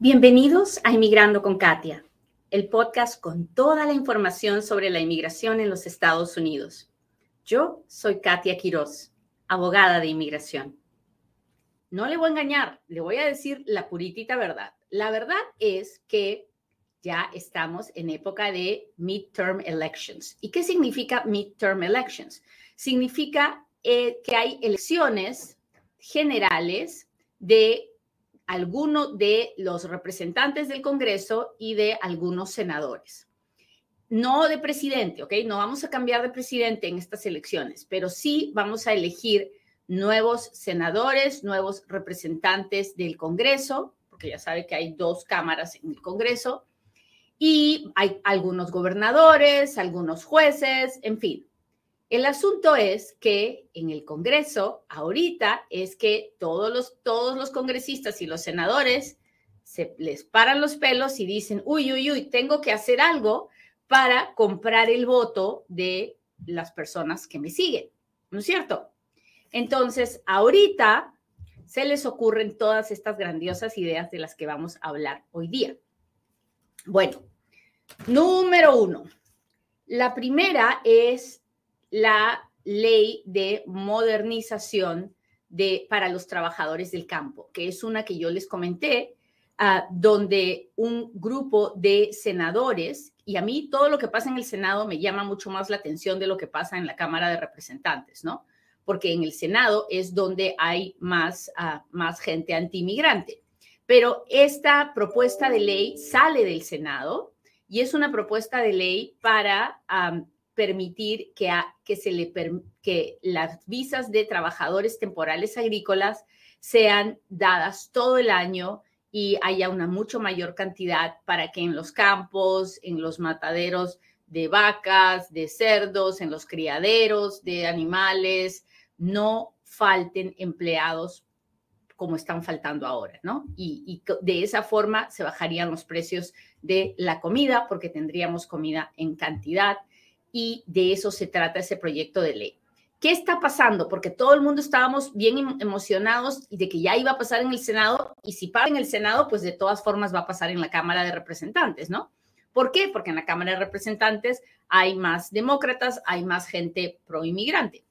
Bienvenidos a Inmigrando con Katia, el podcast con toda la información sobre la inmigración en los Estados Unidos. Yo soy Katia Quiroz, abogada de inmigración. No le voy a engañar, le voy a decir la puritita verdad. La verdad es que ya estamos en época de midterm elections. ¿Y qué significa midterm elections? Significa eh, que hay elecciones generales de algunos de los representantes del Congreso y de algunos senadores. No de presidente, ¿ok? No vamos a cambiar de presidente en estas elecciones, pero sí vamos a elegir nuevos senadores, nuevos representantes del Congreso, porque ya sabe que hay dos cámaras en el Congreso, y hay algunos gobernadores, algunos jueces, en fin. El asunto es que en el Congreso, ahorita, es que todos los, todos los congresistas y los senadores se les paran los pelos y dicen, uy, uy, uy, tengo que hacer algo para comprar el voto de las personas que me siguen, ¿no es cierto? Entonces, ahorita se les ocurren todas estas grandiosas ideas de las que vamos a hablar hoy día. Bueno, número uno. La primera es la ley de modernización de, para los trabajadores del campo, que es una que yo les comenté, uh, donde un grupo de senadores, y a mí todo lo que pasa en el Senado me llama mucho más la atención de lo que pasa en la Cámara de Representantes, ¿no? Porque en el Senado es donde hay más, uh, más gente antimigrante. Pero esta propuesta de ley sale del Senado y es una propuesta de ley para permitir que, se le, que las visas de trabajadores temporales agrícolas sean dadas todo el año y haya una mucho mayor cantidad para que en los campos, en los mataderos de vacas, de cerdos, en los criaderos de animales, no falten empleados como están faltando ahora, ¿no? Y, de esa forma se bajarían los precios de la comida porque tendríamos comida en cantidad y de eso se trata ese proyecto de ley. ¿Qué está pasando? Porque todo el mundo estábamos bien em, emocionados de que ya iba a pasar en el Senado y si pasa en el Senado, pues de todas formas va a pasar en la Cámara de Representantes, ¿no? ¿Por qué? Porque en la Cámara de Representantes hay más demócratas, hay más gente pro inmigrante.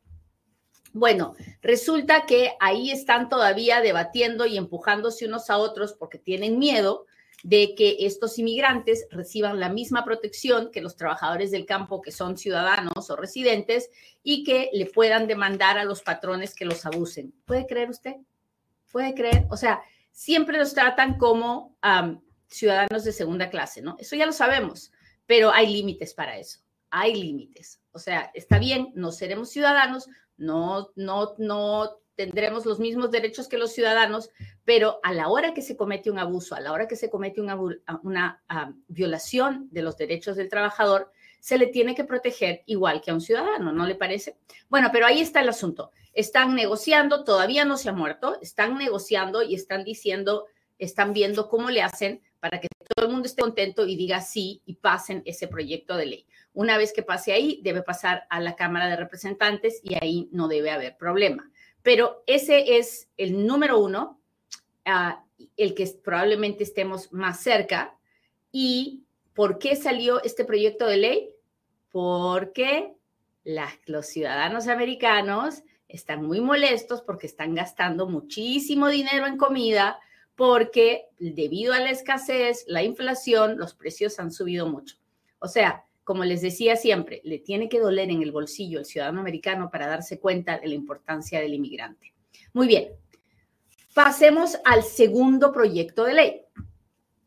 Bueno, resulta que ahí están todavía debatiendo y empujándose unos a otros porque tienen miedo de que estos inmigrantes reciban la misma protección que los trabajadores del campo que son ciudadanos o residentes y que le puedan demandar a los patrones que los abusen. ¿Puede creer usted? ¿Puede creer? O sea, siempre los tratan como ciudadanos de segunda clase, ¿no? Eso ya lo sabemos, pero hay límites para eso. Hay límites. O sea, está bien, no seremos ciudadanos, no, no, no tendremos los mismos derechos que los ciudadanos, pero a la hora que se comete un abuso, a la hora que se comete una, violación de los derechos del trabajador, se le tiene que proteger igual que a un ciudadano, ¿no le parece? Bueno, pero ahí está el asunto. Están negociando, todavía no se ha muerto, están negociando y están diciendo, están viendo cómo le hacen para que todo el mundo esté contento y diga sí y pasen ese proyecto de ley. Una vez que pase ahí, debe pasar a la Cámara de Representantes y ahí no debe haber problema. Pero ese es el número uno, uh, el que probablemente estemos más cerca. ¿Y por qué salió este proyecto de ley? Porque los ciudadanos americanos están muy molestos porque están gastando muchísimo dinero en comida, porque debido a la escasez, la inflación, los precios han subido mucho. O sea, como les decía siempre, le tiene que doler en el bolsillo el ciudadano americano para darse cuenta de la importancia del inmigrante. Muy bien, pasemos al segundo proyecto de ley.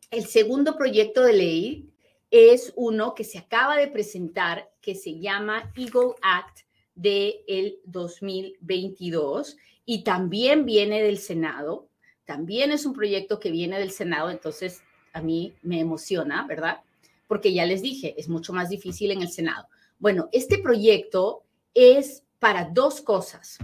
El segundo proyecto de ley es uno que se acaba de presentar que se llama Eagle Act del el 2022 y también viene del Senado. También es un proyecto que viene del Senado, entonces a mí me emociona, ¿verdad? Porque ya les dije, es mucho más difícil en el Senado. Bueno, este proyecto es para dos cosas.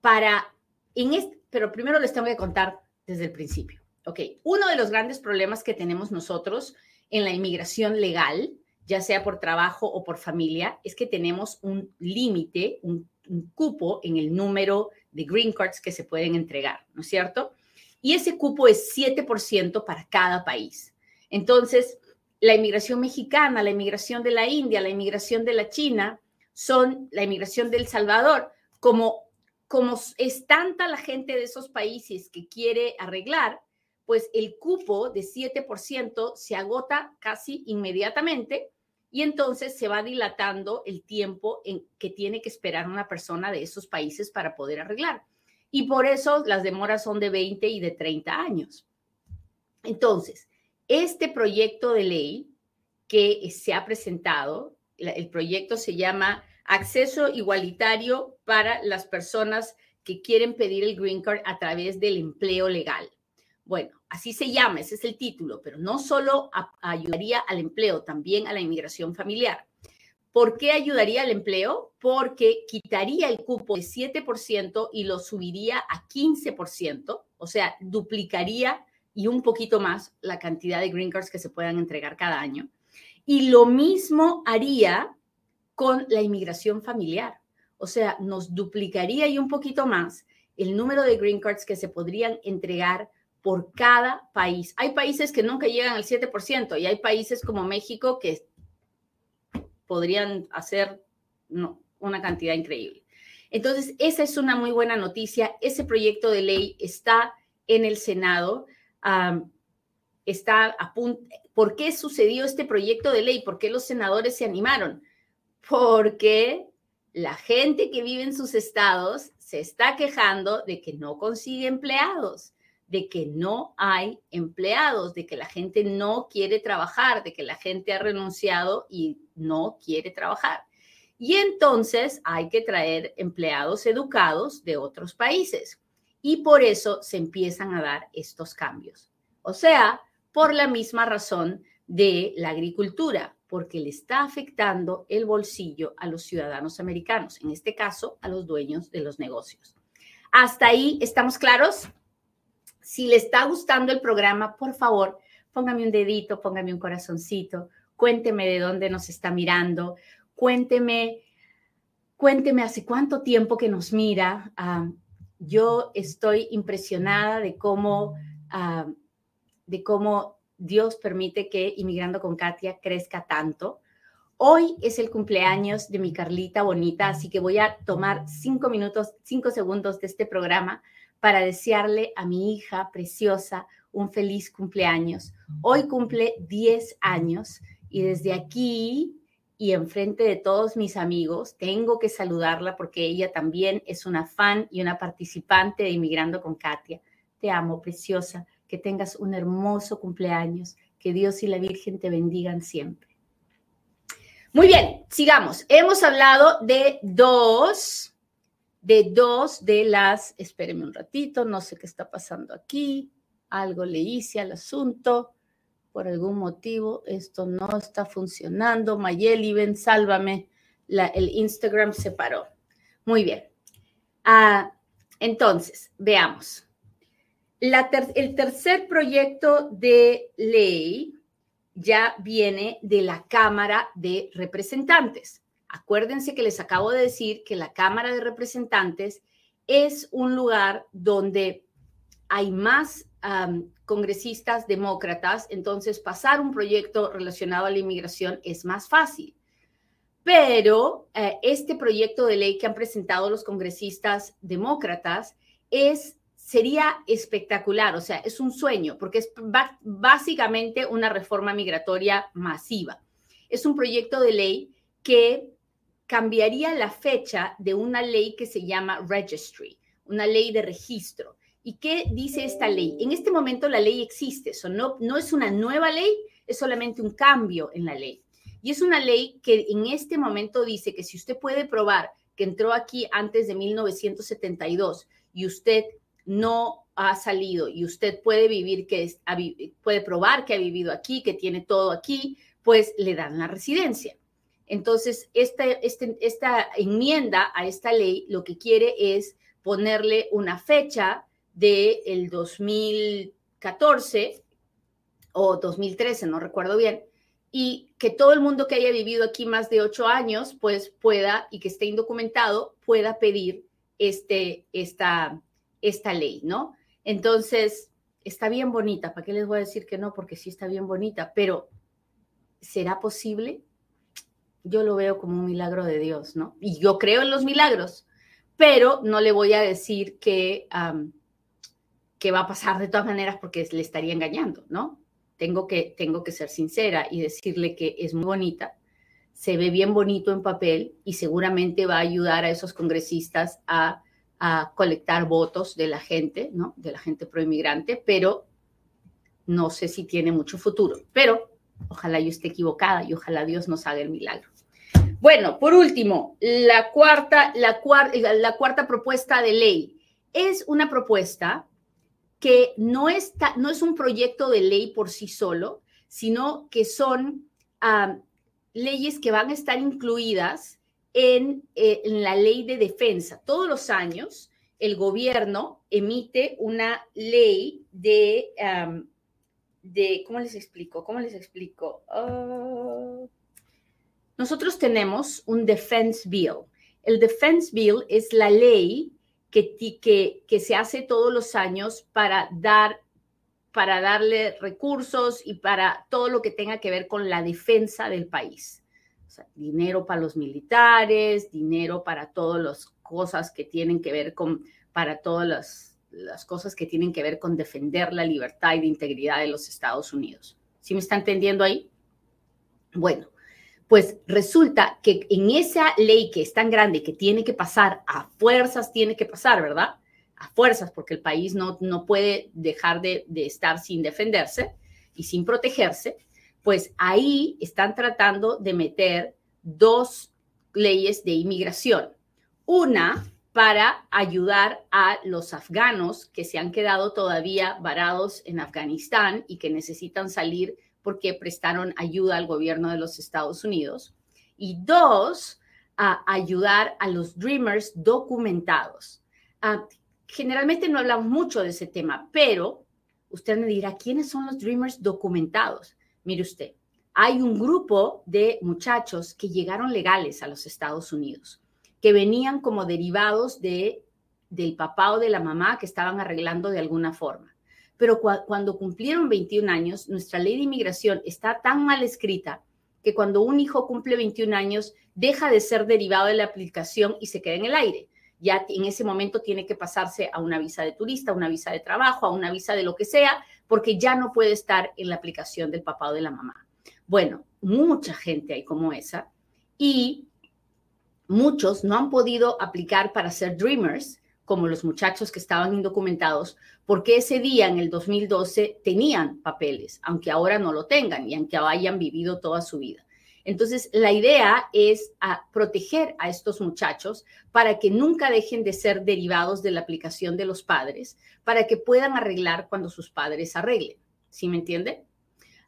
Para, en este, pero primero les tengo que contar desde el principio. Ok, uno de los grandes problemas que tenemos nosotros en la inmigración legal, ya sea por trabajo o por familia, es que tenemos un límite, un, cupo en el número de green cards que se pueden entregar, ¿no es cierto? y ese cupo es 7% para cada país. Entonces, la inmigración mexicana, la inmigración de la India, la inmigración de la China, son la inmigración del Salvador, como, como es tanta la gente de esos países que quiere arreglar, pues el cupo de 7% se agota casi inmediatamente y entonces se va dilatando el tiempo en que tiene que esperar una persona de esos países para poder arreglar. Y por eso las demoras son de 20 y de 30 años. Entonces, este proyecto de ley que se ha presentado, el proyecto se llama Acceso Igualitario para las personas que quieren pedir el green card a través del empleo legal. Bueno, así se llama, ese es el título, pero no solo ayudaría al empleo, también a la inmigración familiar. ¿Por qué ayudaría al empleo? Porque quitaría el cupo de 7% y lo subiría a 15%, o sea, duplicaría y un poquito más la cantidad de green cards que se puedan entregar cada año. Y lo mismo haría con la inmigración familiar. O sea, nos duplicaría y un poquito más el número de green cards que se podrían entregar por cada país. Hay países que nunca llegan al 7% y hay países como México que podrían hacer una cantidad increíble. Entonces, esa es una muy buena noticia. Ese proyecto de ley está en el Senado está a punto. ¿Por qué sucedió este proyecto de ley? ¿Por qué los senadores se animaron? Porque la gente que vive en sus estados se está quejando de que no consigue empleados, de que no hay empleados, de que la gente no quiere trabajar, de que la gente ha renunciado y no quiere trabajar. Y entonces hay que traer empleados educados de otros países y por eso se empiezan a dar estos cambios. O sea, por la misma razón de la agricultura, porque le está afectando el bolsillo a los ciudadanos americanos, en este caso a los dueños de los negocios. Hasta ahí, ¿estamos claros? Si le está gustando el programa, por favor, póngame un dedito, póngame un corazoncito, cuénteme de dónde nos está mirando, cuénteme, cuénteme hace cuánto tiempo que nos mira. Ah, yo estoy impresionada de cómo, ah, de cómo Dios permite que Inmigrando con Katia crezca tanto. Hoy es el cumpleaños de mi Carlita bonita, así que voy a tomar cinco minutos, cinco segundos de este programa para desearle a mi hija preciosa un feliz cumpleaños. Hoy cumple 10 años y desde aquí y enfrente de todos mis amigos, tengo que saludarla porque ella también es una fan y una participante de Inmigrando con Katia. Te amo, preciosa, que tengas un hermoso cumpleaños, que Dios y la Virgen te bendigan siempre. Muy bien, sigamos. Hemos hablado de dos, de dos de las, espérenme un ratito, no sé qué está pasando aquí, algo le hice al asunto por algún motivo esto no está funcionando. Mayeli, ven, sálvame. el Instagram se paró. Muy bien. Ah, entonces, veamos. el tercer proyecto de ley ya viene de la Cámara de Representantes. Acuérdense que les acabo de decir que la Cámara de Representantes es un lugar donde hay más congresistas demócratas, entonces pasar un proyecto relacionado a la inmigración es más fácil. Pero eh, este proyecto de ley que han presentado los congresistas demócratas es sería espectacular, o sea, es un sueño, porque es básicamente una reforma migratoria masiva. Es un proyecto de ley que cambiaría la fecha de una ley que se llama registry, una ley de registro. ¿Y qué dice esta ley? En este momento la ley existe, eso no, no es una nueva ley, es solamente un cambio en la ley. Y es una ley que en este momento dice que si usted puede probar que entró aquí antes de 1972 y usted no ha salido y usted puede vivir que puede probar que ha vivido aquí, que tiene todo aquí, pues le dan la residencia. Entonces, esta, este, esta enmienda a esta ley lo que quiere es ponerle una fecha del 2014 o 2013, no recuerdo bien, y que todo el mundo que haya vivido aquí más de ocho años, pues pueda, y que esté indocumentado, pueda pedir este, esta, esta ley, ¿no? Entonces, está bien bonita, ¿para qué les voy a decir que no? Porque sí está bien bonita, pero ¿será posible? Yo lo veo como un milagro de Dios, ¿no? Y yo creo en los milagros, pero no le voy a decir que, que va a pasar de todas maneras porque le estaría engañando, ¿no? Tengo que, tengo que ser sincera y decirle que es muy bonita, se ve bien bonito en papel y seguramente va a ayudar a esos congresistas a, a colectar votos de la gente, ¿no? De la gente proinmigrante, pero no sé si tiene mucho futuro. Pero ojalá yo esté equivocada y ojalá Dios nos haga el milagro. Bueno, por último, la cuarta, la, la cuarta propuesta de ley es una propuesta que no, está, no es un proyecto de ley por sí solo, sino que son ah, leyes que van a estar incluidas en, eh, en, la ley de defensa. Todos los años el gobierno emite una ley de, de ¿cómo les explico? ¿Cómo les explico? Uh, nosotros tenemos un Defense Bill. El Defense Bill es la ley que, se hace todos los años para dar para darle recursos y para todo lo que tenga que ver con la defensa del país. Dinero para los militares, dinero para todas las cosas que tienen que ver con, para todas las, las cosas que tienen que ver con defender la libertad y la integridad de los Estados Unidos. ¿Sí me está entendiendo ahí? Bueno, pues resulta que en esa ley que es tan grande que tiene que pasar, a fuerzas tiene que pasar, ¿verdad? A fuerzas, porque el país no, no puede dejar de, de estar sin defenderse y sin protegerse, pues ahí están tratando de meter dos leyes de inmigración. Una para ayudar a los afganos que se han quedado todavía varados en Afganistán y que necesitan salir porque prestaron ayuda al gobierno de los Estados Unidos. Y dos, a ayudar a los Dreamers documentados. Ah, generalmente no hablamos mucho de ese tema, pero usted me dirá, ¿quiénes son los Dreamers documentados? Mire usted, hay un grupo de muchachos que llegaron legales a los Estados Unidos, que venían como derivados de, del papá o de la mamá que estaban arreglando de alguna forma pero cuando cumplieron 21 años, nuestra ley de inmigración está tan mal escrita que cuando un hijo cumple 21 años, deja de ser derivado de la aplicación y se queda en el aire. Ya en ese momento tiene que pasarse a una visa de turista, a una visa de trabajo, a una visa de lo que sea, porque ya no puede estar en la aplicación del papá o de la mamá. Bueno, mucha gente hay como esa y muchos no han podido aplicar para ser Dreamers como los muchachos que estaban indocumentados, porque ese día, en el 2012, tenían papeles, aunque ahora no lo tengan y aunque hayan vivido toda su vida. Entonces, la idea es proteger a estos muchachos para que nunca dejen de ser derivados de la aplicación de los padres, para que puedan arreglar cuando sus padres arreglen. ¿Sí me entiende?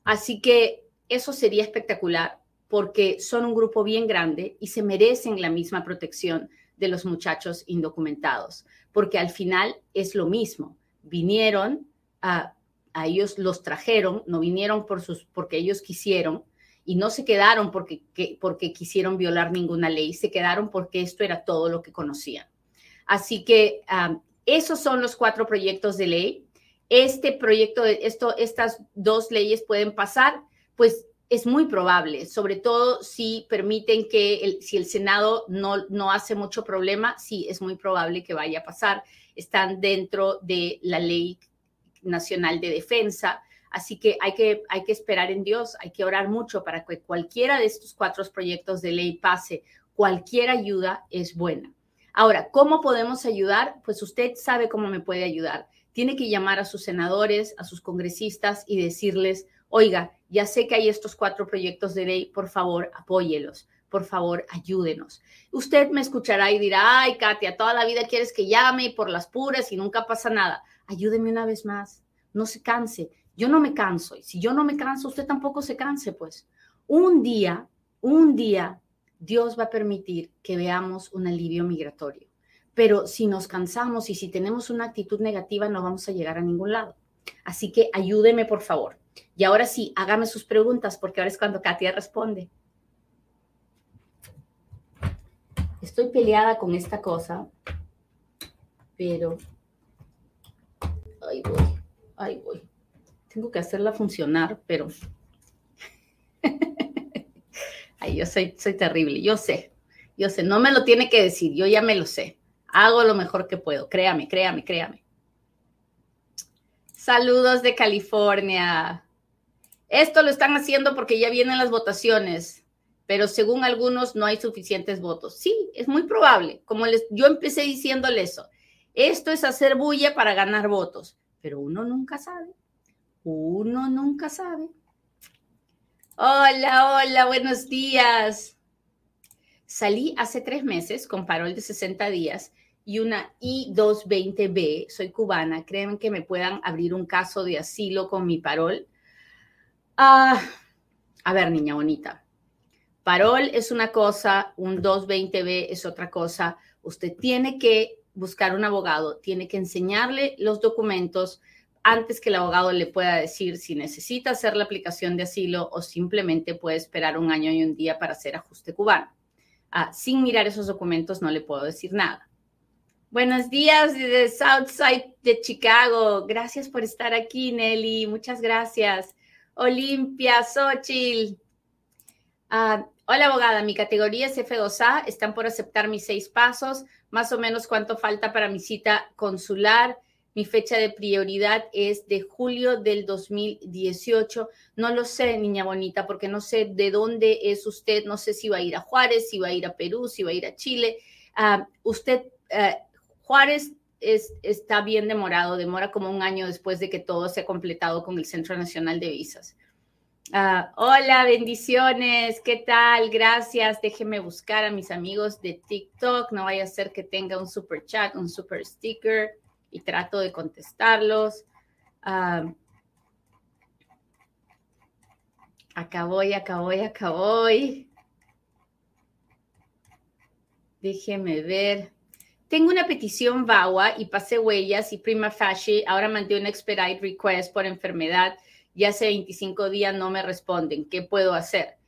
Así que eso sería espectacular porque son un grupo bien grande y se merecen la misma protección de los muchachos indocumentados, porque al final es lo mismo. Vinieron, a, ellos los trajeron, no vinieron por sus, porque ellos quisieron y no se quedaron porque, porque quisieron violar ninguna ley, se quedaron porque esto era todo lo que conocían. Así que esos son los cuatro proyectos de ley. Este proyecto, esto, estas dos leyes pueden pasar, pues es muy probable, sobre todo si permiten que el, si el Senado no, no hace mucho problema, sí es muy probable que vaya a pasar. Están dentro de la ley nacional de defensa, así que hay que, hay que esperar en Dios, hay que orar mucho para que cualquiera de estos cuatro proyectos de ley pase. Cualquier ayuda es buena. Ahora, ¿cómo podemos ayudar? Pues usted sabe cómo me puede ayudar. Tiene que llamar a sus senadores, a sus congresistas y decirles, oiga, ya sé que hay estos cuatro proyectos de ley, por favor, apóyelos, por favor, ayúdenos. Usted me escuchará y dirá, ay, Katia, toda la vida quieres que llame por las puras y nunca pasa nada. Ayúdeme una vez más, no se canse. Yo no me canso y si yo no me canso, usted tampoco se canse, pues. Un día, un día, Dios va a permitir que veamos un alivio migratorio. Pero si nos cansamos y si tenemos una actitud negativa, no vamos a llegar a ningún lado. Así que ayúdeme, por favor. Y ahora sí, hágame sus preguntas porque ahora es cuando Katia responde. Estoy peleada con esta cosa, pero... Ahí voy. Ay, voy. Tengo que hacerla funcionar, pero... Ay, yo soy, soy terrible, yo sé, yo sé, no me lo tiene que decir, yo ya me lo sé. Hago lo mejor que puedo, créame, créame, créame. Saludos de California. Esto lo están haciendo porque ya vienen las votaciones, pero según algunos no hay suficientes votos. Sí, es muy probable. Como les, yo empecé diciéndole eso. Esto es hacer bulla para ganar votos, pero uno nunca sabe. Uno nunca sabe. Hola, hola, buenos días. Salí hace tres meses con parol de 60 días y una I-220B, soy cubana, creen que me puedan abrir un caso de asilo con mi parol. Ah, a ver, niña bonita, parol es una cosa, un 220B es otra cosa. Usted tiene que buscar un abogado, tiene que enseñarle los documentos antes que el abogado le pueda decir si necesita hacer la aplicación de asilo o simplemente puede esperar un año y un día para hacer ajuste cubano. Ah, sin mirar esos documentos no le puedo decir nada. Buenos días desde Southside de Chicago. Gracias por estar aquí, Nelly. Muchas gracias. Olimpia, Xochitl. Ah, hola, abogada. Mi categoría es F2A. Están por aceptar mis seis pasos. Más o menos cuánto falta para mi cita consular. Mi fecha de prioridad es de julio del 2018. No lo sé, niña bonita, porque no sé de dónde es usted. No sé si va a ir a Juárez, si va a ir a Perú, si va a ir a Chile. Ah, usted eh, Juárez está bien demorado, demora como un año después de que todo se ha completado con el Centro Nacional de Visas. Ah, hola, bendiciones, ¿qué tal? Gracias. Déjenme buscar a mis amigos de TikTok. No vaya a ser que tenga un super chat, un super sticker y trato de contestarlos. Uh, acá voy, acá voy, acá voy. Déjenme ver. Tengo una petición VAWA y pasé huellas y prima facie. Ahora mandé un expedite request por enfermedad y hace 25 días no me responden. ¿Qué puedo hacer?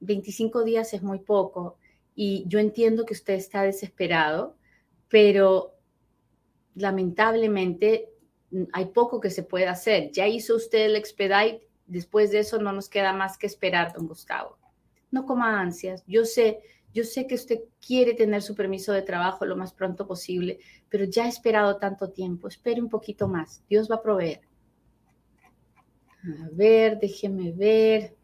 25 días es muy poco y yo entiendo que usted está desesperado, pero lamentablemente mm, hay poco que se puede hacer. Ya hizo usted el expedite, después de eso no nos queda más que esperar, don Gustavo. No coma ansias. Yo sé yo sé que usted quiere tener su permiso de trabajo lo más pronto posible, pero ya ha esperado tanto tiempo. Espere un poquito más. Dios va a proveer. A ver, déjeme ver.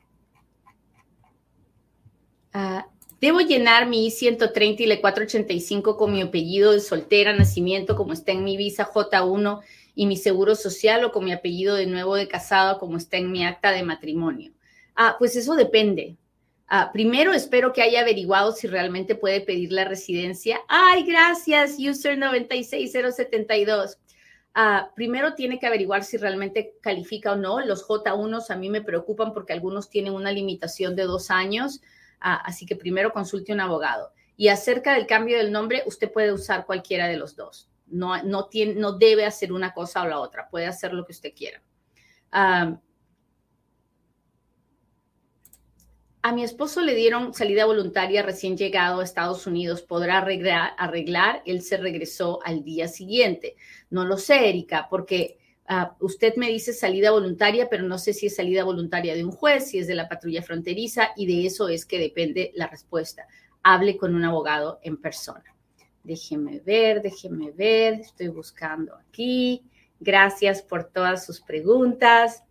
Ah, debo llenar mi I-130 y la 485 con mi apellido de soltera, nacimiento, como está en mi visa J1 y mi seguro social o con mi apellido de nuevo de casado, como está en mi acta de matrimonio. Ah, pues eso depende. Ah, primero, espero que haya averiguado si realmente puede pedir la residencia. Ay, gracias, user 96072. Ah, primero tiene que averiguar si realmente califica o no. Los J1 a mí me preocupan porque algunos tienen una limitación de dos años, ah, así que primero consulte un abogado. Y acerca del cambio del nombre, usted puede usar cualquiera de los dos. No, no, tiene, no debe hacer una cosa o la otra, puede hacer lo que usted quiera. A mi esposo le dieron salida voluntaria recién llegado a Estados Unidos. ¿Podrá arreglar? Él se regresó al día siguiente. No lo sé, Erika, porque ah, usted me dice salida voluntaria, pero no sé si es salida voluntaria de un juez, si es de la patrulla fronteriza, y de eso es que depende la respuesta. Hable con un abogado en persona. Déjeme ver, déjeme ver. Estoy buscando aquí. Gracias por todas sus preguntas.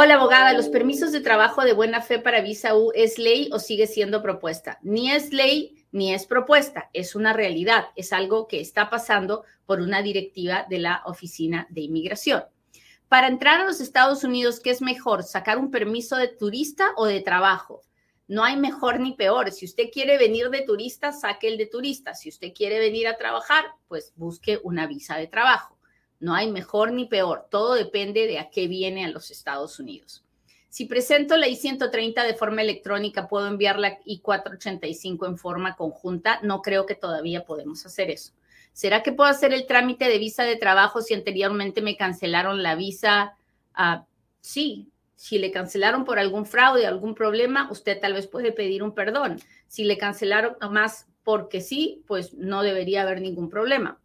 Hola, abogada, ¿los permisos de trabajo de buena fe para visa U es ley o sigue siendo propuesta? Ni es ley ni es propuesta, es una realidad, es algo que está pasando por una directiva de la Oficina de Inmigración. Para entrar a los Estados Unidos, ¿qué es mejor? ¿Sacar un permiso de turista o de trabajo? No hay mejor ni peor. Si usted quiere venir de turista, saque el de turista. Si usted quiere venir a trabajar, pues busque una visa de trabajo. No hay mejor ni peor, todo depende de a qué viene a los Estados Unidos. Si presento la I-130 de forma electrónica, ¿puedo enviar la I-485 en forma conjunta? No creo que todavía podemos hacer eso. ¿Será que puedo hacer el trámite de visa de trabajo si anteriormente me cancelaron la visa? Ah, sí, si le cancelaron por algún fraude, algún problema, usted tal vez puede pedir un perdón. Si le cancelaron más porque sí, pues no debería haber ningún problema.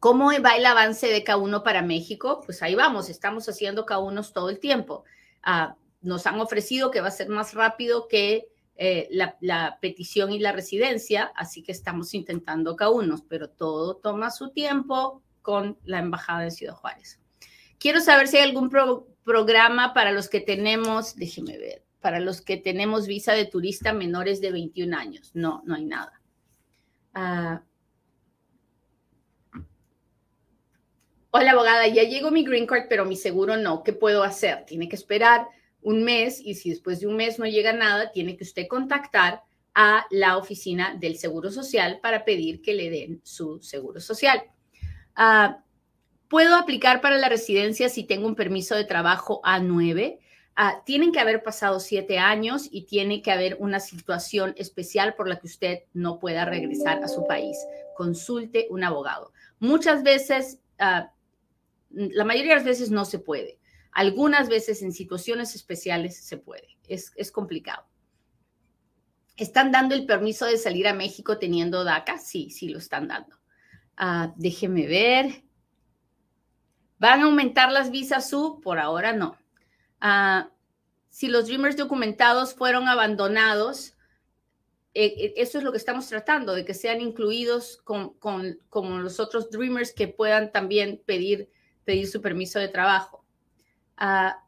¿Cómo va el avance de K1 para México? Pues ahí vamos, estamos haciendo K1 todo el tiempo. Ah, nos han ofrecido que va a ser más rápido que eh, la, petición y la residencia, así que estamos intentando K1, pero todo toma su tiempo con la Embajada de Ciudad Juárez. Quiero saber si hay algún programa para los que tenemos, déjeme ver, para los que tenemos visa de turista menores de 21 años. No, no hay nada. Ah, Hola, abogada, ya llegó mi green card, pero mi seguro no. ¿Qué puedo hacer? Tiene que esperar un mes y si después de un mes no llega nada, tiene que usted contactar a la oficina del Seguro Social para pedir que le den su seguro social. Ah, ¿Puedo aplicar para la residencia si tengo un permiso de trabajo A9? Ah, tienen que haber pasado siete años y tiene que haber una situación especial por la que usted no pueda regresar a su país. Consulte un abogado. Muchas veces ah, la mayoría de las veces no se puede. Algunas veces en situaciones especiales se puede. Es, complicado. ¿Están dando el permiso de salir a México teniendo DACA? Sí, sí lo están dando. Ah, déjeme ver. ¿Van a aumentar las visas su? Por ahora no. Ah, si los Dreamers documentados fueron abandonados, eh, eh, eso es lo que estamos tratando, de que sean incluidos con, con, con, los otros Dreamers que puedan también pedir pedir su permiso de trabajo. Ah,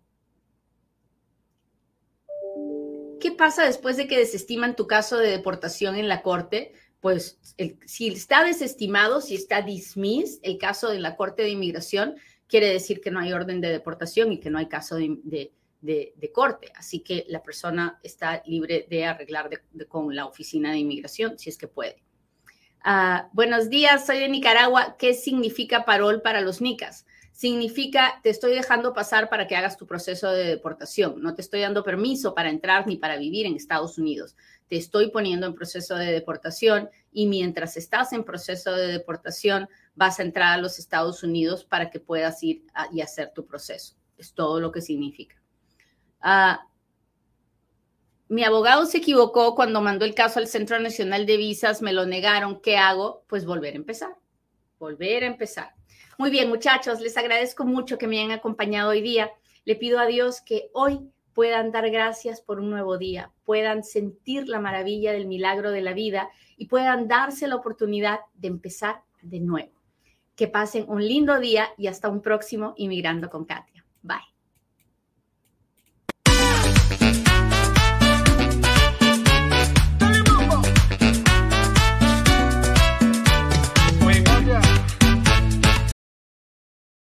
¿Qué pasa después de que desestiman tu caso de deportación en la corte? Pues si está desestimado, si está dismissed el caso de la Corte de Inmigración, quiere decir que no hay orden de deportación y que no hay caso de, corte. Así que la persona está libre de arreglar con la Oficina de Inmigración si es que puede. Ah, buenos días, soy de Nicaragua. ¿Qué significa parol para los nicas? Significa te estoy dejando pasar para que hagas tu proceso de deportación. No te estoy dando permiso para entrar ni para vivir en Estados Unidos. Te estoy poniendo en proceso de deportación y mientras estás en proceso de deportación vas a entrar a los Estados Unidos para que puedas ir y hacer tu proceso. Es todo lo que significa. Ah, mi abogado se equivocó cuando mandó el caso al Centro Nacional de Visas, me lo negaron. ¿Qué hago? Pues volver a empezar. Volver a empezar. Muy bien, muchachos, les agradezco mucho que me hayan acompañado hoy día. Le pido a Dios que hoy puedan dar gracias por un nuevo día, puedan sentir la maravilla del milagro de la vida y puedan darse la oportunidad de empezar de nuevo. Que pasen un lindo día y hasta un próximo Inmigrando con Katia. Bye.